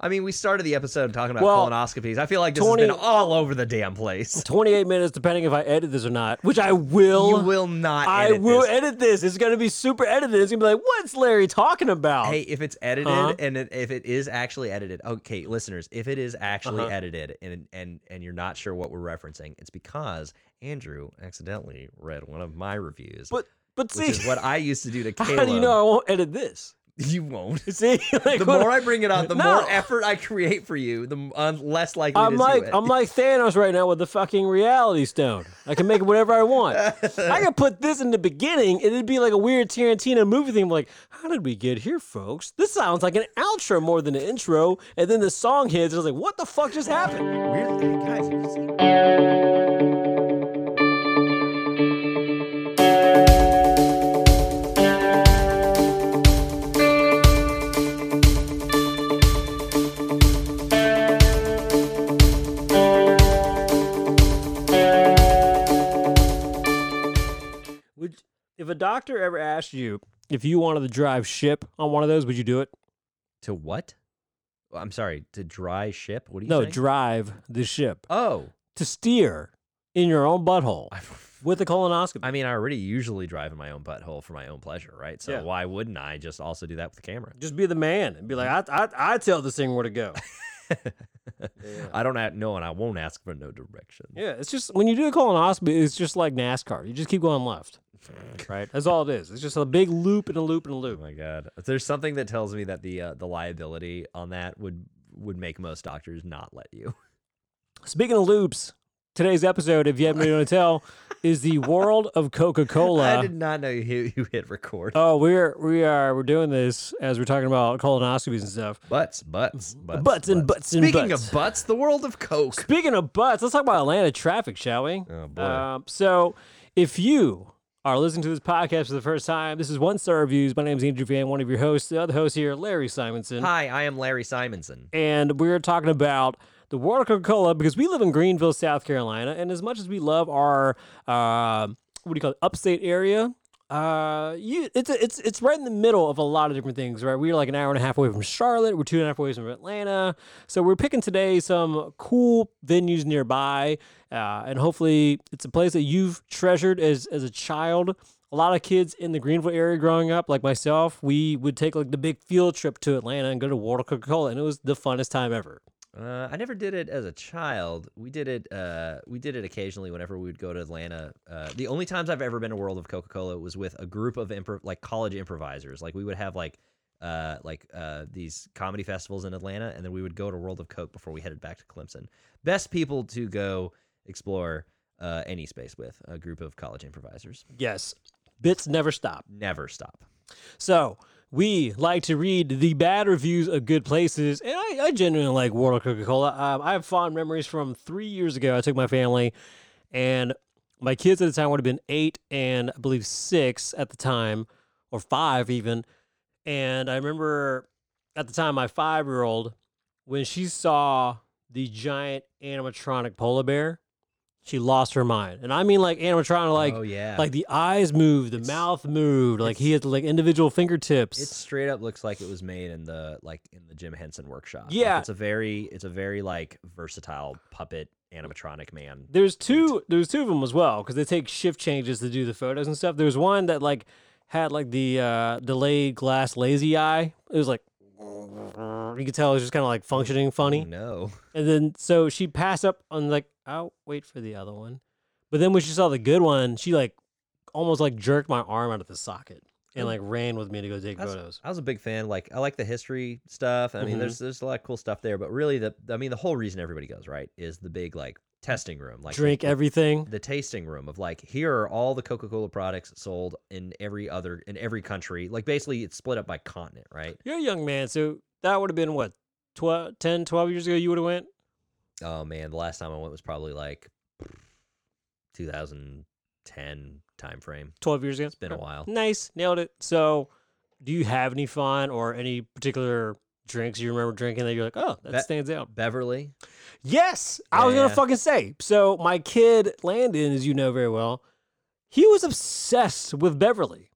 I mean, we started the episode talking about Well, colonoscopies. I feel like this 20 has been all over the damn place. 28 minutes, depending if I edit this or not, which I will. You will not. I will this. edit this. It's going to be super edited. It's going to be like, what's Larry talking about? Hey, if it's edited Huh? and it, if it is actually edited, okay, listeners, if it is actually Uh-huh. edited and and and you're not sure what we're referencing, it's because Andrew accidentally read one of my reviews, but but see, which is what I used to do to Caleb. how do you know I won't edit this? You won't. See, like, The more I bring it up, the No. more effort I create for you, the uh, less likely I'm is like you. I'm like Thanos right now with the fucking reality stone. I can make it whatever I want. I can put this in the beginning, and it'd be like a weird Tarantino movie thing. Like, how did we get here, folks? This sounds like an outro more than an intro. And then the song hits, and I was like, what the fuck just happened? Weirdly, guys, doctor ever asked you if you wanted to drive ship on one of those, would you do it? to what? Well, I'm sorry, to dry ship. What do you say? No, saying? drive the ship oh, to steer in your own butthole with a colonoscopy. I mean, I already usually drive in my own butthole for my own pleasure, right? So Yeah. why wouldn't I just also do that with the camera? Just be the man and be like, mm-hmm. I, I, I tell this thing where to go. I don't know, and I won't ask for no direction. Yeah, it's just when you do a colonoscopy, it's just like NASCAR. You just keep going left, right? That's all it is. It's just a big loop and a loop and a loop. Oh my god, there's something that tells me that the uh, the liability on that would would make most doctors not let you. Speaking of loops, today's episode, if you haven't been able to tell, is the world of Coca Cola. I did not know you you hit record. Oh, we're we are we're doing this as we're talking about colonoscopies and stuff. Butts, butts, butts, Butts and butts and Speaking butts. of butts, the world of coke. Speaking of butts, let's talk about Atlanta traffic, shall we? Oh boy. Um, so, if you are listening to this podcast for the first time, this is One Star Reviews. My name is Andrew Van, one of your hosts. The other host here, Larry Simonson. Hi, I am Larry Simonson. And we're talking about the of Coca Cola because we live in Greenville, South Carolina. And as much as we love our, uh, what do you call it, upstate area, uh, you it's it's it's right in the middle of a lot of different things, right? We're like an hour and a half away from Charlotte. We're two and a half away from Atlanta. So we're picking today some cool venues nearby, uh, and hopefully it's a place that you've treasured as as a child. A lot of kids in the Greenville area growing up, like myself, we would take like the big field trip to Atlanta and go to Water Coca Cola, and it was the funnest time ever. Uh, I never did it as a child. We did it. Uh, we did it occasionally whenever we would go to Atlanta. Uh, the only times I've ever been to World of Coca Cola was with a group of impro- like college improvisers. Like we would have like uh, like uh, these comedy festivals in Atlanta, and then we would go to World of Coke before we headed back to Clemson. Best people to go explore uh, any space with a group of college improvisers. Yes, bits never stop. Never stop. So we like to read the bad reviews of good places, and I, I genuinely like World of Coca Cola. Um, I have fond memories from three years ago. I took my family, and my kids at the time would have been eight and I believe six at the time, or five even. And I remember at the time, my five year old, when she saw the giant animatronic polar bear, she lost her mind. And I mean like animatronic, like oh yeah, like the eyes moved, the It's- mouth moved, like he had like individual fingertips. It straight up looks like it was made in the like in the Jim Henson workshop. Like, Yeah. it's a very it's a very like versatile puppet animatronic man. there's two there's two of them as well because they take shift changes to do the photos and stuff. There's one that like had like the uh delayed glass lazy eye. It was like you could tell it was just kind of like functioning funny. No, And then so she passed up on like I'll wait for the other one. But then when she saw the good one, she like almost like jerked my arm out of the socket and like ran with me to go take That's- photos. I was a big fan. Like I like the history stuff. I mean, Mhm. there's there's a lot of cool stuff there. But really, the I mean, the whole reason everybody goes right is the big like testing room, like Drink the, everything. the tasting room of like here are all the Coca-Cola products sold in every other in every country. Like basically, it's split up by continent, right? You're a young man, so that would have been what 12, 10, 12 years ago you would have went? Oh man, the last time I went was probably like 2010 time frame. 12 years ago. It's been a while. Nice. Nailed it. So, do you have any fun or any particular drinks you remember drinking that you're like, "Oh, that Be- stands out." Beverly. Yes, I was gonna fucking say. So my kid Landon, as you know very well, he was obsessed with Beverly.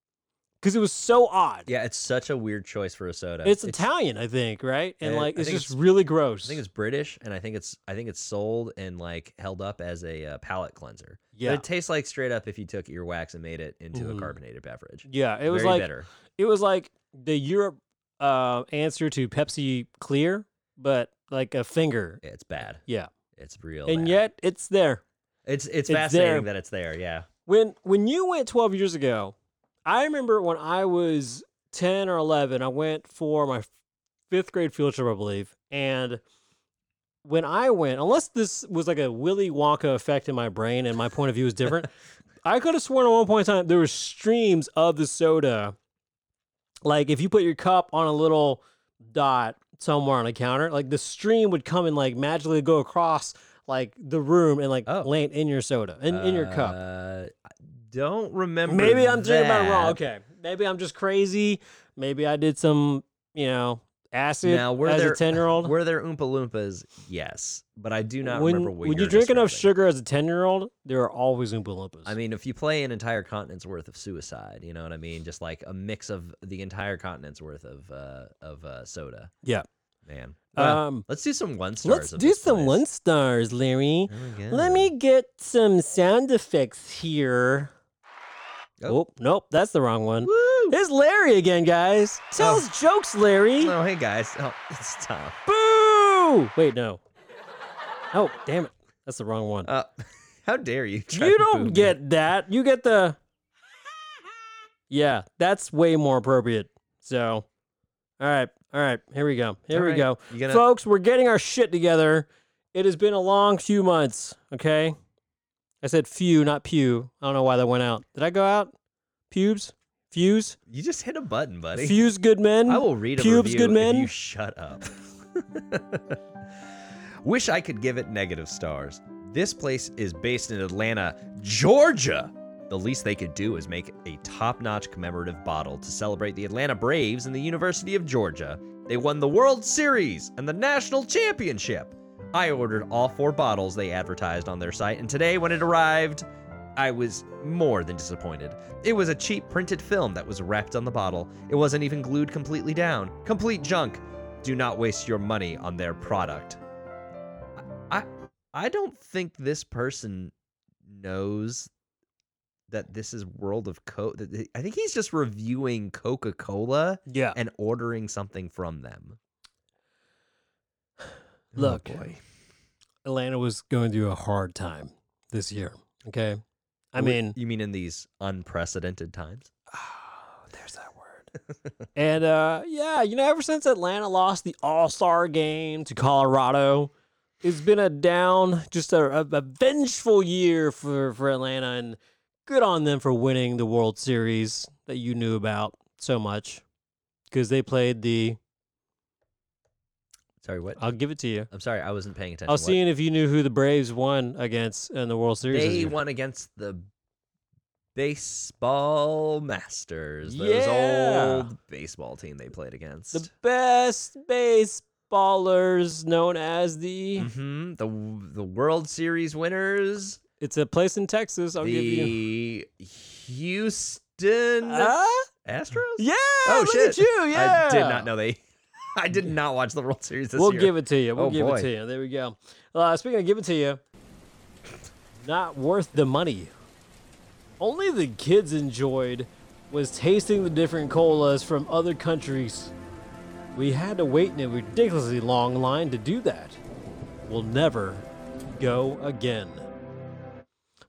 Because it was so odd. Yeah, it's such a weird choice for a soda. It's Italian, I think, right? And Uh, like it's just it's- really gross. I think it's British, and I think it's I think it's sold and like held up as a uh, palate cleanser. yeah, But it tastes like straight up if you took earwax and made it into Mhm. a carbonated beverage. yeah. It was Very like bitter. it was like the Europe uh, answer to Pepsi Clear, but like a finger. Yeah, It's bad. Yeah, It's real. and bad. yet it's there. it's it's, it's fascinating there. that it's there. Yeah. When when you went 12 years ago, I remember when I was 10 or 11, I went for my fifth grade field trip, I believe, and when I went, unless this was like a Willy Wonka effect in my brain and my point of view is different, I could have sworn at one point in time there were streams of the soda. Like if you put your cup on a little dot somewhere on a counter, like the stream would come and like magically go across like the room and like Oh. land in your soda, in, in your cup. Uh, don't remember. Maybe I'm thinking about it wrong. that. Okay. Maybe I'm just crazy. Maybe I did some, you know, acid Now, were as there a 10 year old. Were there Oompa Loompas? Yes, but I do not When, remember what when you you're drink enough describing. sugar as a 10 year old, there are always Oompa Loompas. I mean, if you play an entire continent's worth of suicide, you know what I mean? Just like a mix of the entire continent's worth of uh, of uh, soda. Yeah. man. Um, let's do some one stars. let's of do this some place. one stars, Larry. There we go. Let me get some sound effects here. Oh. Nope, that's the wrong one. Woo! It's Larry again, guys. Tell Oh. us jokes, Larry. Oh, hey guys. Oh, it's Tom. Boo! Wait, no. Oh, damn it. That's the wrong one. Uh, how dare you? try You to boo don't me. get that. You get the. Yeah, that's way more appropriate. So, all right, all right, here we go. Here All we right. go. You gonna? Folks, we're getting our shit together. It has been a long few months, okay? I said few, not pew. I don't know why that went out. Did I go out? Pubes? Fuse? You just hit a button, buddy. Fuse good men? I will read a Pubes review good men? you shut up. Wish I could give it negative stars. This place is based in Atlanta, Georgia. The least they could do is make a top-notch commemorative bottle to celebrate the Atlanta Braves and the University of Georgia. They won the World Series and the National Championship. I ordered all four bottles they advertised on their site, and today when it arrived, I was more than disappointed. It was a cheap printed film that was wrapped on the bottle. It wasn't even glued completely down. Complete junk. Do not waste your money on their product. I I, I don't think this person knows that this is World of Coke. I think he's just reviewing Coca-Cola Yeah. and ordering something from them. Look. oh boy. Atlanta was going through a hard time this year, okay? I Wh- mean, you mean in these unprecedented times? Oh, there's that word. and uh, yeah, you know, ever since Atlanta lost the All Star game to Colorado, it's been a down, just a, a, a vengeful year for for Atlanta, and good on them for winning the World Series that you knew about so much, because they played the. Sorry, what? I'll give it to you. I'm sorry, I wasn't paying attention. I was What? seeing if you knew who the Braves won against in the World Series. this They year. won against the baseball masters. Those Yeah. old baseball team they played against. the best baseballers known as the. hmm the the World Series winners, It's a place in Texas. I'll give you. the Houston Ah? Astros. Yeah. Oh, look shit. At you. Yeah. I did not know they. I did not watch the World Series this We'll year. give it to you. We'll Oh, give boy. it to you. There we go. Uh, speaking of give it to you, not worth the money. Only the kids enjoyed was tasting the different colas from other countries. We had to wait in a ridiculously long line to do that. We'll never go again.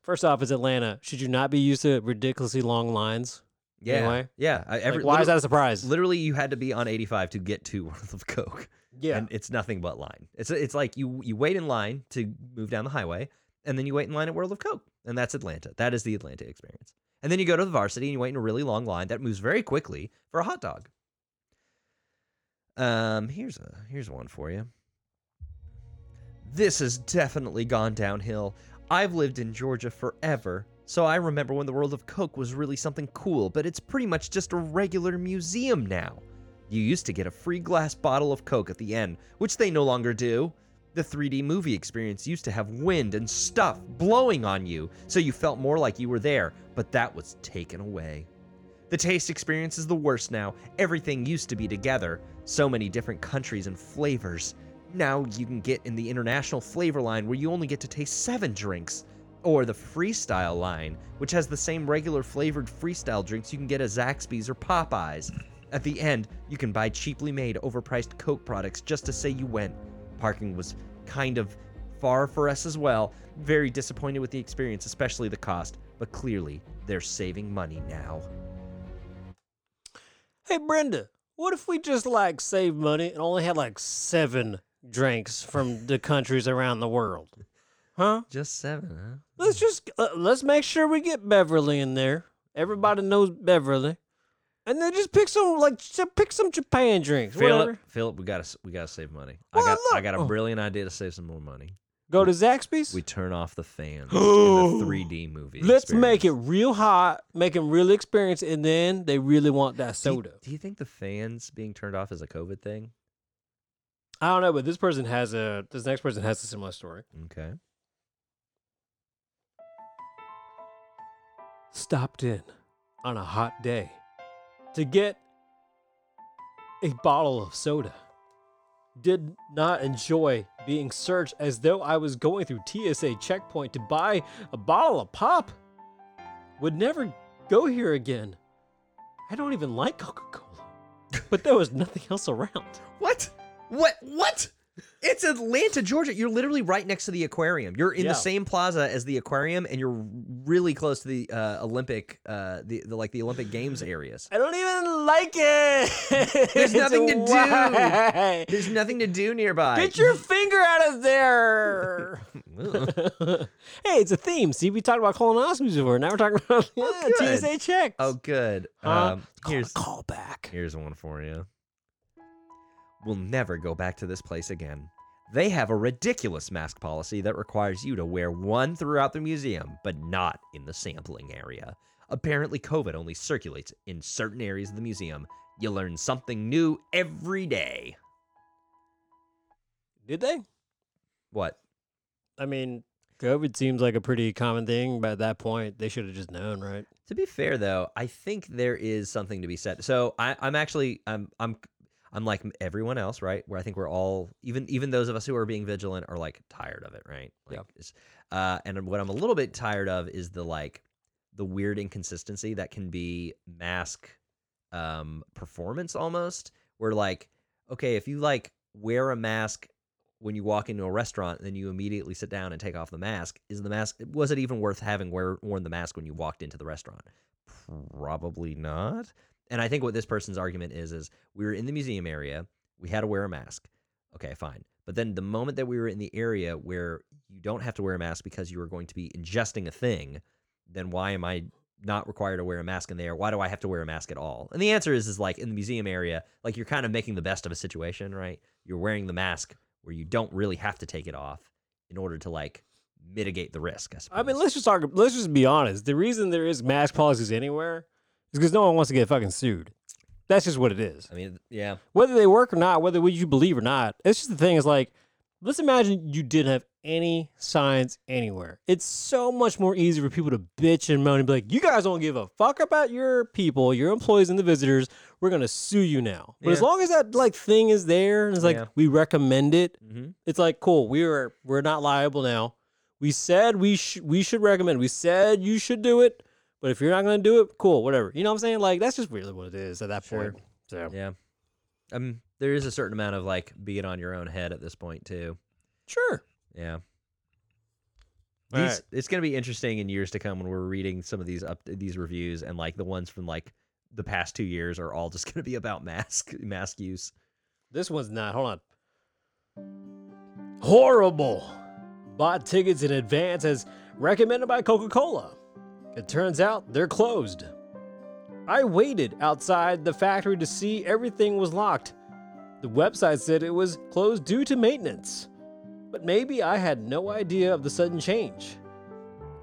First off, it's Atlanta. Should you not be used to ridiculously long lines? Yeah, anyway? yeah. I, every, Like, why is that a surprise? Literally, you had to be on 85 to get to World of Coke. Yeah. and it's nothing but line. It's it's like you you wait in line to move down the highway, and then you wait in line at World of Coke, and that's Atlanta. That is the Atlanta experience. And then you go to the varsity and you wait in a really long line that moves very quickly for a hot dog. Um, here's a here's one for you. This has definitely gone downhill. I've lived in Georgia forever, so I remember when the World of Coke was really something cool, but it's pretty much just a regular museum now. You used to get a free glass bottle of Coke at the end, which they no longer do. The 3D movie experience used to have wind and stuff blowing on you, so you felt more like you were there, but that was taken away. The taste experience is the worst now. Everything used to be together. So many different countries and flavors. Now you can get in the international flavor line where you only get to taste seven drinks. Or the freestyle line, which has the same regular flavored freestyle drinks you can get at Zaxby's or Popeyes. At the end, you can buy cheaply made, overpriced Coke products just to say you went. Parking was kind of far for us as well. Very disappointed with the experience, especially the cost, but clearly they're saving money now. Hey Brenda, what if we just like save money and only had like seven drinks from the countries around the world? Huh? Just seven, huh? Let's just uh, let's make sure we get Beverly in there. Everybody knows Beverly, and then just pick some like just pick some Japan drinks. Philip, Whatever. Philip, we gotta we gotta save money. Well, I got I got a oh. brilliant idea to save some more money. Go to Zaxby's. We turn off the fans in the 3D movie. Let's make it real hot, make them really experience, and then they really want that Do you- soda. Do you think the fans being turned off is a COVID thing? I don't know, but this person has a this next person has a similar story. Okay. Stopped in on a hot day to get a bottle of soda. Did not enjoy being searched as though I was going through TSA checkpoint to buy a bottle of pop. Would never go here again. I don't even like Coca Cola. But there was nothing else around. What? What? What? It's Atlanta, Georgia. You're literally right next to the aquarium. You're in Yeah. the same plaza as the aquarium, and you're really close to the uh, Olympic, uh, the, the like the Olympic Games areas. I don't even like it. There's nothing to do. There's nothing to do nearby. Get your finger out of there. Hey, it's a theme. See, we talked about colonoscopies before. Now we're talking about yeah, good. TSA checks. oh, good. Huh? Um, Call, here's call back. Here's one for you. We'll never go back to this place again. They have a ridiculous mask policy that requires you to wear one throughout the museum, but not in the sampling area. Apparently, COVID only circulates in certain areas of the museum. You learn something new every day. Did they? What? I mean, COVID seems like a pretty common thing, but at that point, they should have just known, right? To be fair, though, I think there is something to be said. So I, I'm actually, I'm, I'm, I'm like everyone else, right? Where I think we're all, even, even those of us who are being vigilant, are like tired of it, right? Like, Yeah. Uh, and what I'm a little bit tired of is the like, the weird inconsistency that can be mask, um, performance almost. Where like, okay, if you like wear a mask when you walk into a restaurant and then you immediately sit down and take off the mask is the mask was it even worth having wear, worn the mask when you walked into the restaurant probably not and i think what this person's argument is is we were in the museum area we had to wear a mask okay fine but then the moment that we were in the area where you don't have to wear a mask because you are going to be ingesting a thing then why am i not required to wear a mask in there why do i have to wear a mask at all and the answer is is like in the museum area like you're kind of making the best of a situation right you're wearing the mask where you don't really have to take it off in order to like mitigate the risk. I, suppose. I mean, let's just talk. Let's just be honest. The reason there is mask policies anywhere because no one wants to get fucking sued. That's just what it is. I mean, yeah, Whether they work or not, whether you believe or not, it's just the thing. Is like, let's imagine you didn't have any signs anywhere. It's so much more easy for people to bitch and moan and be like, "You guys don't give a fuck about your people, your employees, and the visitors. We're gonna sue you now." But as long as that like thing is there, and it's like Yeah. we recommend it, mm-hmm. it's like cool. We are we're not liable now. We said we should we should recommend. We said you should do it, but if you're not gonna do it, cool, whatever. You know what I'm saying? Like that's just really what it is at that Sure. point. So yeah. Um, there is a certain amount of like being on your own head at this point too. sure. Yeah. All These, right. It's going to be interesting in years to come when we're reading some of these up these reviews and like the ones from like the past two years are all just going to be about mask mask use. This one's not. Hold on. Horrible. Bought tickets in advance as recommended by Coca Cola. It turns out they're closed. I waited outside the factory to see everything was locked. The website said it was closed due to maintenance. But maybe I had no idea of the sudden change.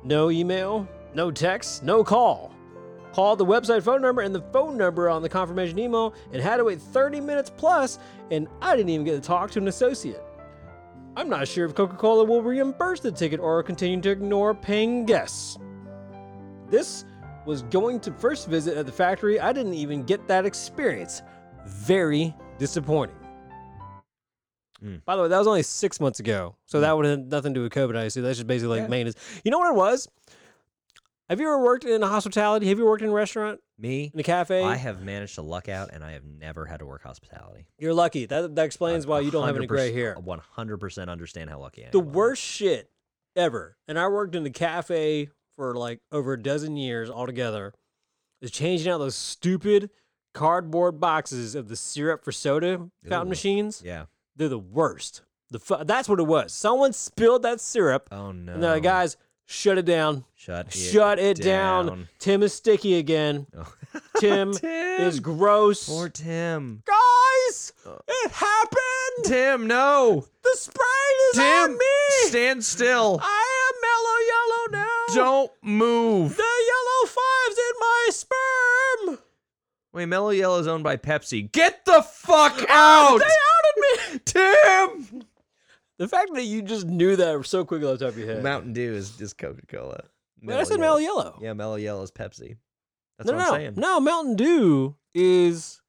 No email, no text, no call. Called the website phone number and the phone number on the confirmation email and had to wait 30 minutes plus, and I didn't even get to talk to an associate. I'm not sure if Coca Cola will reimburse the ticket or continue to ignore paying guests. This was going to first visit at the factory, I didn't even get that experience. Very disappointing. Mm. By the way, that was only six months ago, so that would have nothing to do with COVID. I see. That's just basically like Yeah. maintenance. You know what it was? Have you ever worked in hospitality? Have you worked in a restaurant, Me, in a cafe? I have managed to luck out, and I have never had to work hospitality. You're lucky. That that explains why you don't have any gray hair. One hundred percent understand how lucky I am. The worst shit ever, and I worked in the cafe for like over a dozen years altogether, is changing out those stupid cardboard boxes of the syrup for soda fountain Ooh. machines. Yeah. They're the worst. The fu- that's what it was. Someone spilled that syrup, Oh no. and they're like, guys, shut it down. shut it Shut it down. down. Tim is sticky again. Oh. Tim Tim. is gross. Poor Tim. Guys, Oh. it happened. Tim, no. The sprite is on Tim, me. stand still. I am mellow yellow now. Don't move. The yellow five's in my sperm. Wait, Mellow Yellow's owned by Pepsi. Get the fuck out, They outed me. Tim. The fact that you just knew that so quickly off the top of your head. Mountain Dew is just Coca Cola. Wait, I said mellow yellow. Yeah, Mellow Yellow is Pepsi. That's no, what no, I'm no. saying. No, Mountain Dew is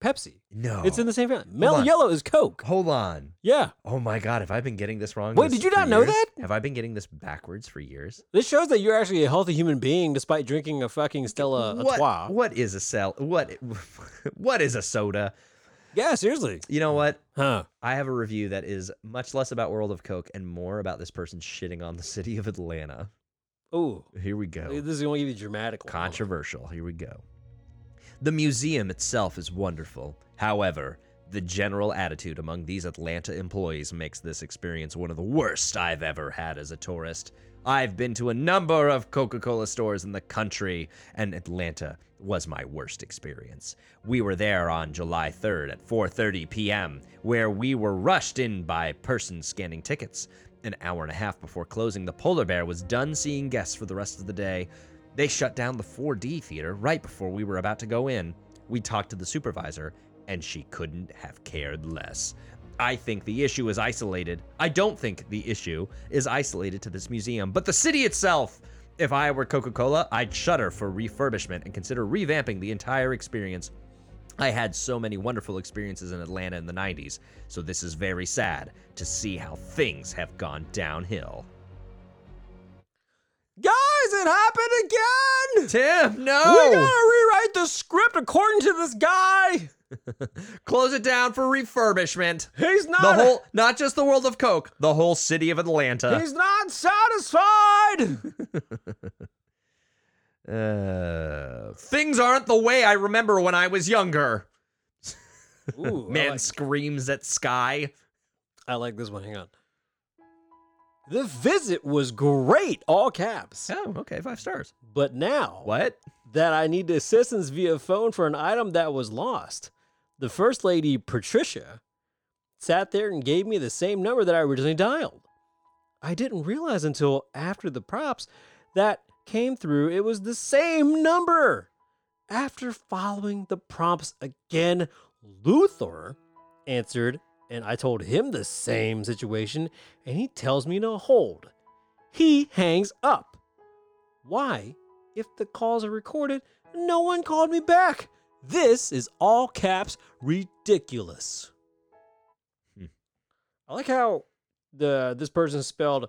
Pepsi. No. It's in the same family. Mellow on. yellow is Coke. Hold on. Yeah. Oh my god, have I been getting this wrong? Wait, this did you not know years? that? Have I been getting this backwards for years? This shows that you're actually a healthy human being despite drinking a fucking Stella what, Artois. what is a cell? What what is a soda? Yeah, seriously. You know what? Huh. I have a review that is much less about World of Coke and more about this person shitting on the city of Atlanta. Ooh. Here we go. This is going to you dramatic. Controversial. Here we go. The museum itself is wonderful. However, the general attitude among these Atlanta employees makes this experience one of the worst I've ever had as a tourist. I've been to a number of Coca Cola stores in the country, and Atlanta was my worst experience. We were there on July 3rd at 4:30 p.m., where we were rushed in by persons scanning tickets. An hour and a half before closing, the Polar Bear was done seeing guests for the rest of the day. They shut down the 4D theater right before we were about to go in. We talked to the supervisor, and she couldn't have cared less. I think the issue is isolated. I don't think the issue is isolated to this museum, but the city itself. If I were Coca Cola, I'd shudder for refurbishment and consider revamping the entire experience. I had so many wonderful experiences in Atlanta in the 90s, so this is very sad to see how things have gone downhill. Guys, it happened again. Tim, no! We no! gotta rewrite the script according to this guy. Close it down for refurbishment. He's not. The whole, not just the world of Coke, the whole city of Atlanta. He's not satisfied. Uh, things aren't the way I remember when I was younger. Ooh, Man like, screams at sky. I like this one. Hang on. The visit was great, all caps. Oh, okay, five stars. But now What? that I need assistance via phone for an item that was lost, the first lady, Patricia, sat there and gave me the same number that I originally dialed. I didn't realize until after the props that came through it was the same number. After following the prompts again, Luther answered, and I told him the same situation, and he tells me to hold. He hangs up. Why, if the calls are recorded, no one called me back? This is all caps ridiculous. Hmm. I like how the this person spelled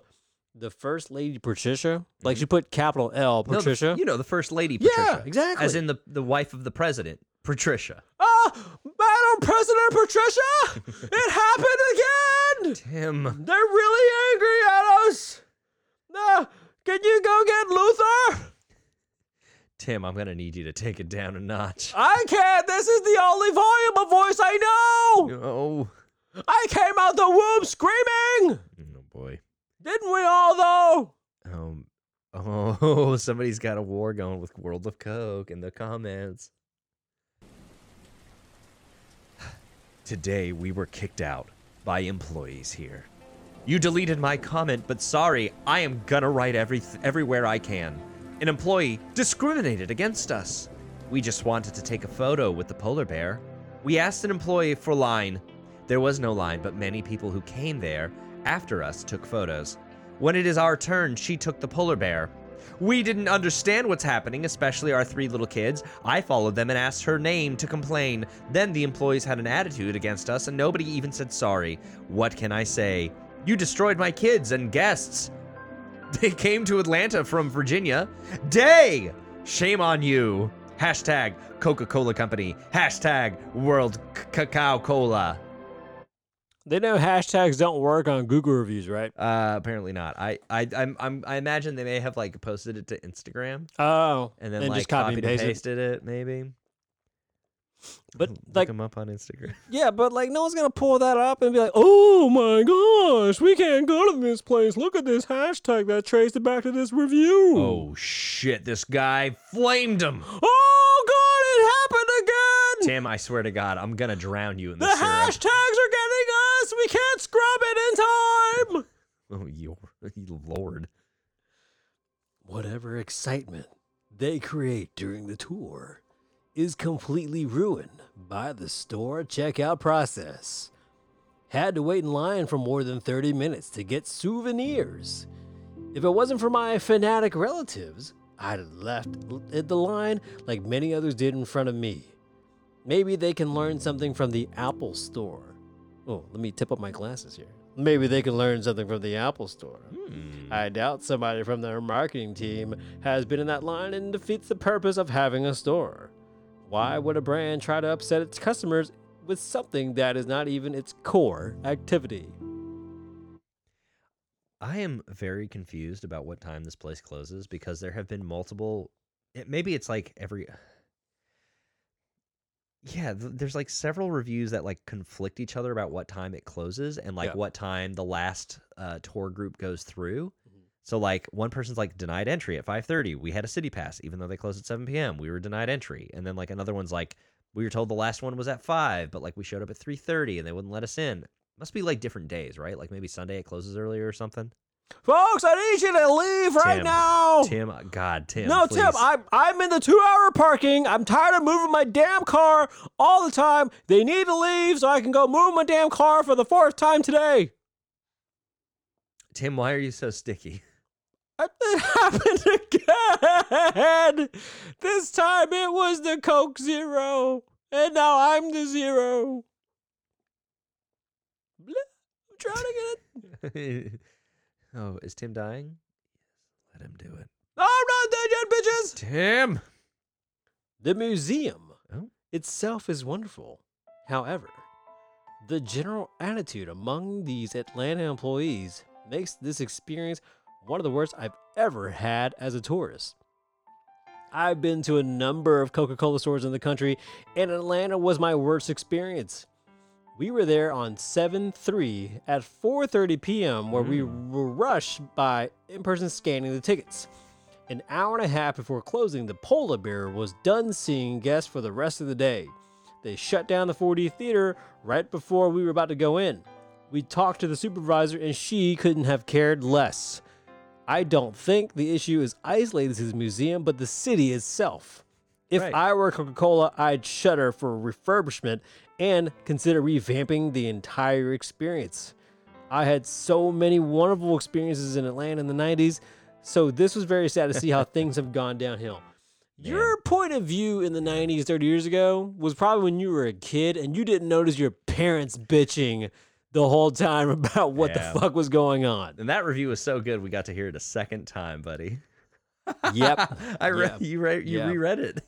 the first lady Patricia. Like she put capital L Mm-hmm. No, the- Patricia. you know, the first lady Patricia. Yeah, exactly. As in the, the wife of the president, Patricia. Ah, President Patricia, it happened again. Tim. They're really angry at us. Nah, can you go get Luther? Tim, I'm gonna need you to take it down a notch. I can't. This is the only volume of voice I know. Oh. I came out the womb screaming. Oh boy. Didn't we all, though? Um Oh, somebody's got a war going with World of Coke in the comments. Today we were kicked out by employees here. You deleted my comment, but sorry, I am gonna write every everywhere I can. An employee discriminated against us. We just wanted to take a photo with the polar bear. We asked an employee for line. There was no line, but many people who came there after us took photos. When it is our turn, she took the polar bear. We didn't understand what's happening, especially our three little kids. I followed them and asked her name to complain. Then the employees had an attitude against us and nobody even said sorry. What can I say? You destroyed my kids and guests. They came to Atlanta from Virginia. Day! Shame on you. Hashtag Coca Cola Company. Hashtag World Cacao Cola. They know hashtags don't work on Google reviews, right? Uh, apparently not. I, I, I'm, I'm, I imagine they may have like posted it to Instagram Oh, and then And like just copy copied and pasted. pasted it, maybe. But, Look like- them up on Instagram. yeah, but like no one's gonna pull that up and be like, "Oh my gosh, we can't go to this place. Look at this hashtag that traced it back to this review." Oh shit! This guy flamed him. Oh god, it happened again. Tim, I swear to God, I'm gonna drown you in the the hashtags are getting us. We can't scrub it in time. Oh, you, you lord. Whatever excitement they create during the tour is completely ruined by the store checkout process. Had to wait in line for more than 30 minutes to get souvenirs. If it wasn't for my fanatic relatives, I'd have left at the line like many others did in front of me. Maybe they can learn something from the Apple store. Oh, let me tip up my glasses here. Maybe they can learn something from the Apple store. Hmm. I doubt somebody from their marketing team has been in that line and defeats the purpose of having a store. Why would a brand try to upset its customers with something that is not even its core activity? I am very confused about what time this place closes because there have been multiple. It, maybe it's like every. Yeah, th- there's like several reviews that like conflict each other about what time it closes and like Yeah. what time the last uh, tour group goes through. Mhm. So like one person's like denied entry at 5:30. We had a city pass even though they closed at 7 p.m. We were denied entry. And then like another one's like we were told the last one was at 5, but like we showed up at 3:30 and they wouldn't let us in. Must be like different days, right? Like maybe Sunday it closes earlier or something. Folks, I need you to leave right Tim, now. Tim, uh, God, Tim. no, please. Tim, I'm I'm in the two hour parking. I'm tired of moving my damn car all the time. They need to leave so I can go move my damn car for the fourth time today. Tim, why are you so sticky? It happened again. This time it was the Coke Zero, and now I'm the zero. I'm drowning in it. oh, is Tim dying? Let him do it. I'm not dead yet, bitches. Tim. The museum Oh. itself is wonderful. However, the general attitude among these Atlanta employees makes this experience one of the worst I've ever had as a tourist. I've been to a number of Coca Cola stores in the country, and Atlanta was my worst experience. We were there on 7 3 at 4:30 p.m., where we mm. were rushed by in person scanning the tickets. An hour and a half before closing, the Polar Bear was done seeing guests for the rest of the day. They shut down the 4D theater right before we were about to go in. We talked to the supervisor, and she couldn't have cared less. I don't think the issue is isolated to the museum, but the city itself. If Right. I were Coca Cola, I'd shudder for refurbishment and consider revamping the entire experience. I had so many wonderful experiences in Atlanta in the 90s, so this was very sad to see how things have gone downhill. Your point of view in the 90s, 30 years ago, was probably when you were a kid and you didn't notice your parents bitching the whole time about what Yeah. the fuck was going on. And that review was so good, we got to hear it a second time, buddy. Yep. I read Yeah. you read you Yeah. reread it.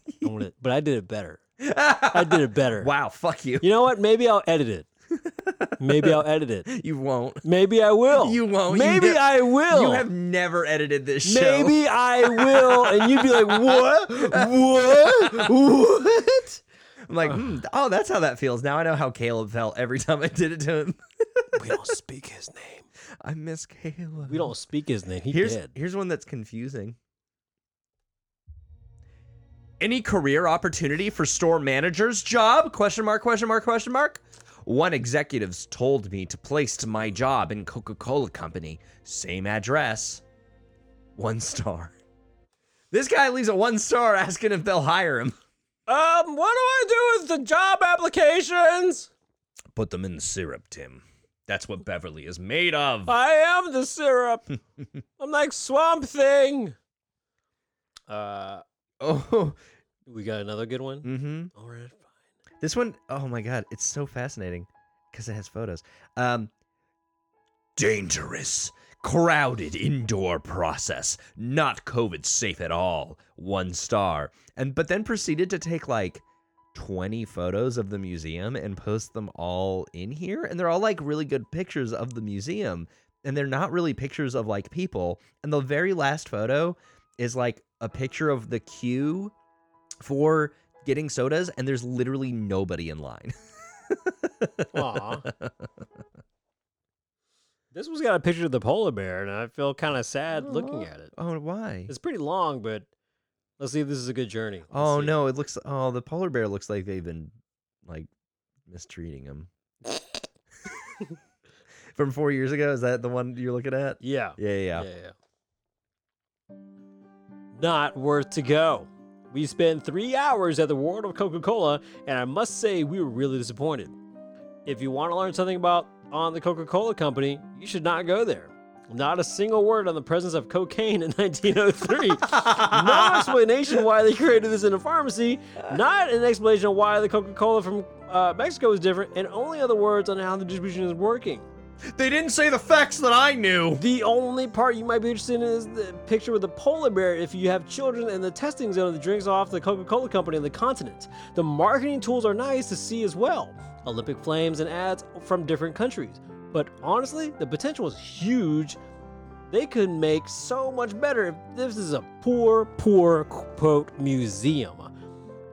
But I did it better. I did it better. Wow, fuck you. You know what? Maybe I'll edit it. Maybe I'll edit it. You won't. Maybe I will. You won't. You Maybe ne- I will. You have never edited this show. Maybe I will. And you'd be like, what? What? What? I'm like, hmm, oh, that's how that feels. Now I know how Caleb felt every time I did it to him. We don't speak his name. I miss Caleb. We don't speak his name. He Here's dead. here's one that's confusing. Any career opportunity for store manager's job? Question mark, question mark, question mark. One executives told me to place my job in Coca-Cola Company. Same address. One star. This guy leaves a one star asking if they'll hire him. Um, what do I do with the job applications? Put them in the syrup, Tim. That's what Beverly is made of. I am the syrup. I'm like Swamp Thing. Uh, Oh, we got another good one. mm-hmm. All right, fine. This one, oh my god, it's so fascinating because it has photos. Um, dangerous, crowded indoor process, not COVID safe at all. One star, and but then proceeded to take like. 20 photos of the museum and post them all in here and they're all like really good pictures of the museum and they're not really pictures of like people and the very last photo is like a picture of the queue for getting sodas and there's literally nobody in line. Aw. This one's got a picture of the polar bear, and I feel kind of sad looking at it. Oh, why? It's pretty long, but let's see if this is a good journey. Let's Oh see. no, it looks oh the polar bear looks like they've been like mistreating him. From 4 years ago, is that the one you're looking at? Yeah. Yeah, yeah. Yeah. yeah. Not worth to go. We spent three hours at the World of Coca Cola, and I must say, we were really disappointed. If you want to learn something about on the Coca Cola Company, you should not go there. Not a single word on the presence of cocaine in 1903. no explanation why they created this in a pharmacy. Not an explanation of why the Coca Cola from uh, Mexico is different, and only other words on how the distribution is working. They didn't say the facts that I knew. The only part you might be interested in is the picture with the polar bear if you have children and the testing zone that drinks off the Coca Cola company on the continent. The marketing tools are nice to see as well Olympic flames and ads from different countries. But honestly, the potential is huge. They could make so much better if this is a poor, poor, quote, museum.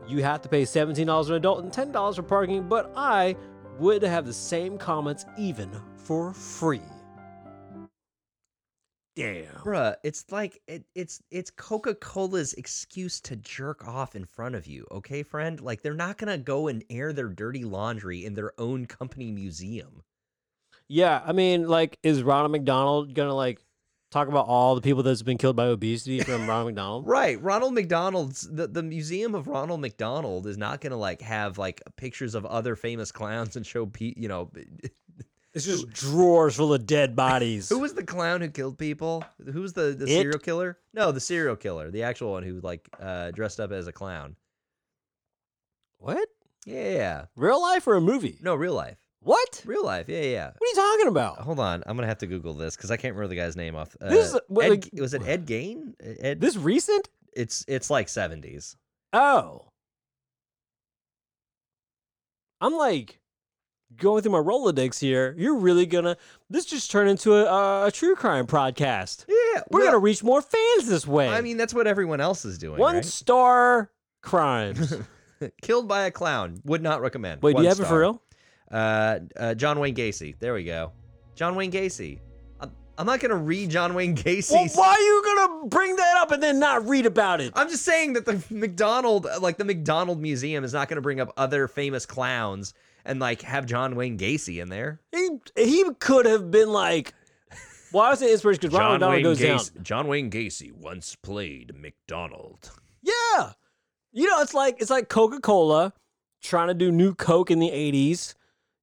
You have to pay $17 an adult and $10 for parking, but I would have the same comments even for free. Damn. Bruh, it's like it, it's it's Coca-Cola's excuse to jerk off in front of you, okay, friend? Like they're not gonna go and air their dirty laundry in their own company museum. Yeah, I mean, like, is Ronald McDonald gonna like talk about all the people that's been killed by obesity from Ronald McDonald? Right. Ronald McDonald's the, the Museum of Ronald McDonald is not gonna like have like pictures of other famous clowns and show pe- you know It's just drawers full of dead bodies. who was the clown who killed people? Who was the, the It? serial killer? No, the serial killer, the actual one who like uh dressed up as a clown. what? Yeah. Real life or a movie? No, real life. What? Real life. Yeah, yeah. What are you talking about? Hold on, I'm gonna have to Google this because I can't remember the guy's name off. Uh, This is- what, Ed, like- was it Ed Gain? Ed, This recent? it's it's like 70s. Oh. I'm like going through my Rolodex here. You're really gonna. This just turned into a, a true crime podcast. Yeah, We're well, gonna reach more fans this way. I mean, that's what everyone else is doing. one right? star crimes. Killed by a clown. Would not recommend. Wait, do One you have it for real? Uh, uh, John Wayne Gacy. There we go. John Wayne Gacy. I'm, I'm not gonna read John Wayne Well, why are you gonna bring that up and then not read about it? I'm just saying that the McDonald, like the McDonald Museum, is not gonna bring up other famous clowns and like have John Wayne Gacy in there. He he could have been like, well, I was inspiration because Ronald McDonald goes down. John Wayne Gacy once played McDonald. Yeah, you know, it's like it's like Coca Cola trying to do new Coke in the '80s.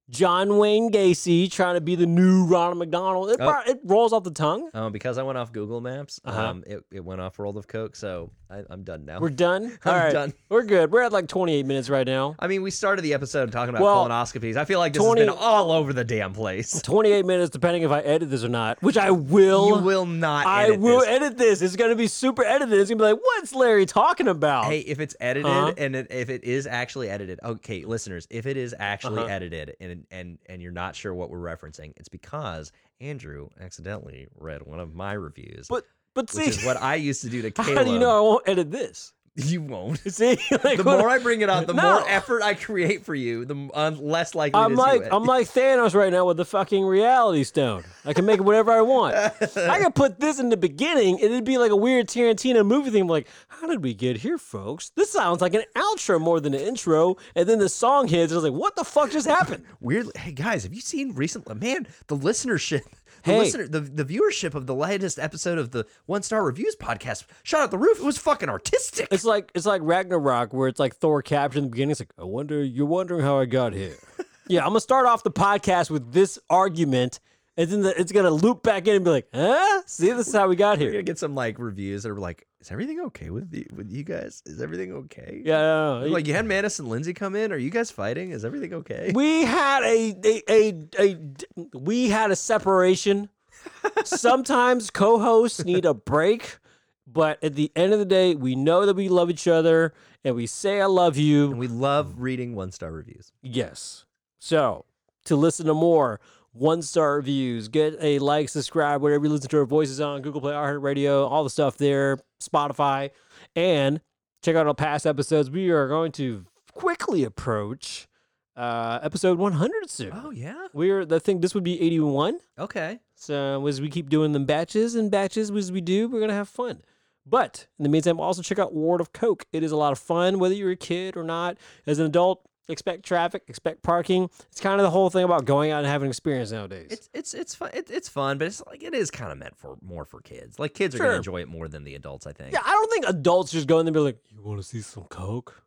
John Wayne Gacy trying to be the new Ronald McDonald. It, Oh. it rolls off the tongue. Um, because I went off Google Maps, Uh-huh. um, it, it went off World of Coke, so I, I'm done now. We're done. I'm All right, done. We're good. We're at like 28 minutes right now. I mean, we started the episode talking about Well, colonoscopies. I feel like this 20 has been all over the damn place. 28 minutes, depending if I edit this or not, which I will. You will not. I edit will this. edit this. It's gonna be super edited. It's gonna be like, what's Larry talking about? Hey, if it's edited Uh-huh. and it, if it is actually edited, okay, listeners, if it is actually Uh-huh. edited and and and you're not sure what we're referencing, it's because Andrew accidentally read one of my reviews, but but see, which is what I used to do to Caleb. how do you know I won't edit this? You won't. See, like The more I bring it up, the No. more effort I create for you, the uh, less likely I'm like. I'm like Thanos right now with the fucking reality stone. I can make it whatever I want. I could put this in the beginning, and it'd be like a weird Tarantino movie thing. Like, how did we get here, folks? This sounds like an outro more than an intro. And then the song hits, and I was like, what the fuck just happened? Weirdly, hey guys, have you seen recently? Man, the listenership, the Hey. listener, the, the viewership of the latest episode of the One Star Reviews podcast shot out the roof. It was fucking artistic. It's like it's like Ragnarok, where it's like Thor captured in the beginning. It's like, I wonder, you're wondering how I got here. yeah, I'm gonna start off the podcast with this argument, and then the, it's gonna loop back in and be like, huh? See, this is how we got We're here. gonna get some like reviews that are like, "Is everything okay with the, with you guys? Is everything okay?" Yeah, no, no, no. Like you had Manus and Lindsay come in. Are you guys fighting? Is everything okay? we had a a, a a we had a separation. Sometimes co-hosts need a break, but at the end of the day, we know that we love each other and we say I love you. And we love reading one star reviews. Yes. So to listen to more one star reviews, get a like, subscribe, whatever you listen to our voices on Google Play, iHeartRadio, all the stuff there, Spotify, and check out our past episodes. We are going to quickly approach uh, episode 100 soon. Oh yeah. We're the thing. This would be 81. Okay. So as we keep doing them batches and batches as we do, we're gonna have fun. But in the meantime, also check out World of Coke. It is a lot of fun, whether you're a kid or not. As an adult, expect traffic, expect parking. It's kind of the whole thing about going out and having an experience nowadays. It's it's it's fun. It, it's fun, but it's like it is kind of meant for more for kids. Like kids are Sure. gonna enjoy it more than the adults. I think. yeah, I don't think adults just go in there and be like, "You want to see some Coke?"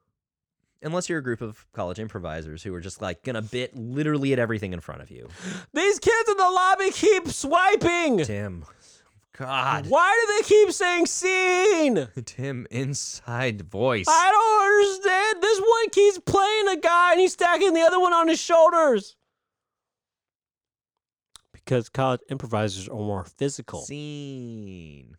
Unless you're a group of college improvisers who are just like gonna bit literally at everything in front of you. These kids in the lobby keep swiping. Tim. God. Why do they keep saying "scene"? Tim inside voice. I don't understand. This one keeps playing a guy and he's stacking the other one on his shoulders. Because college improvisers are more physical. Scene.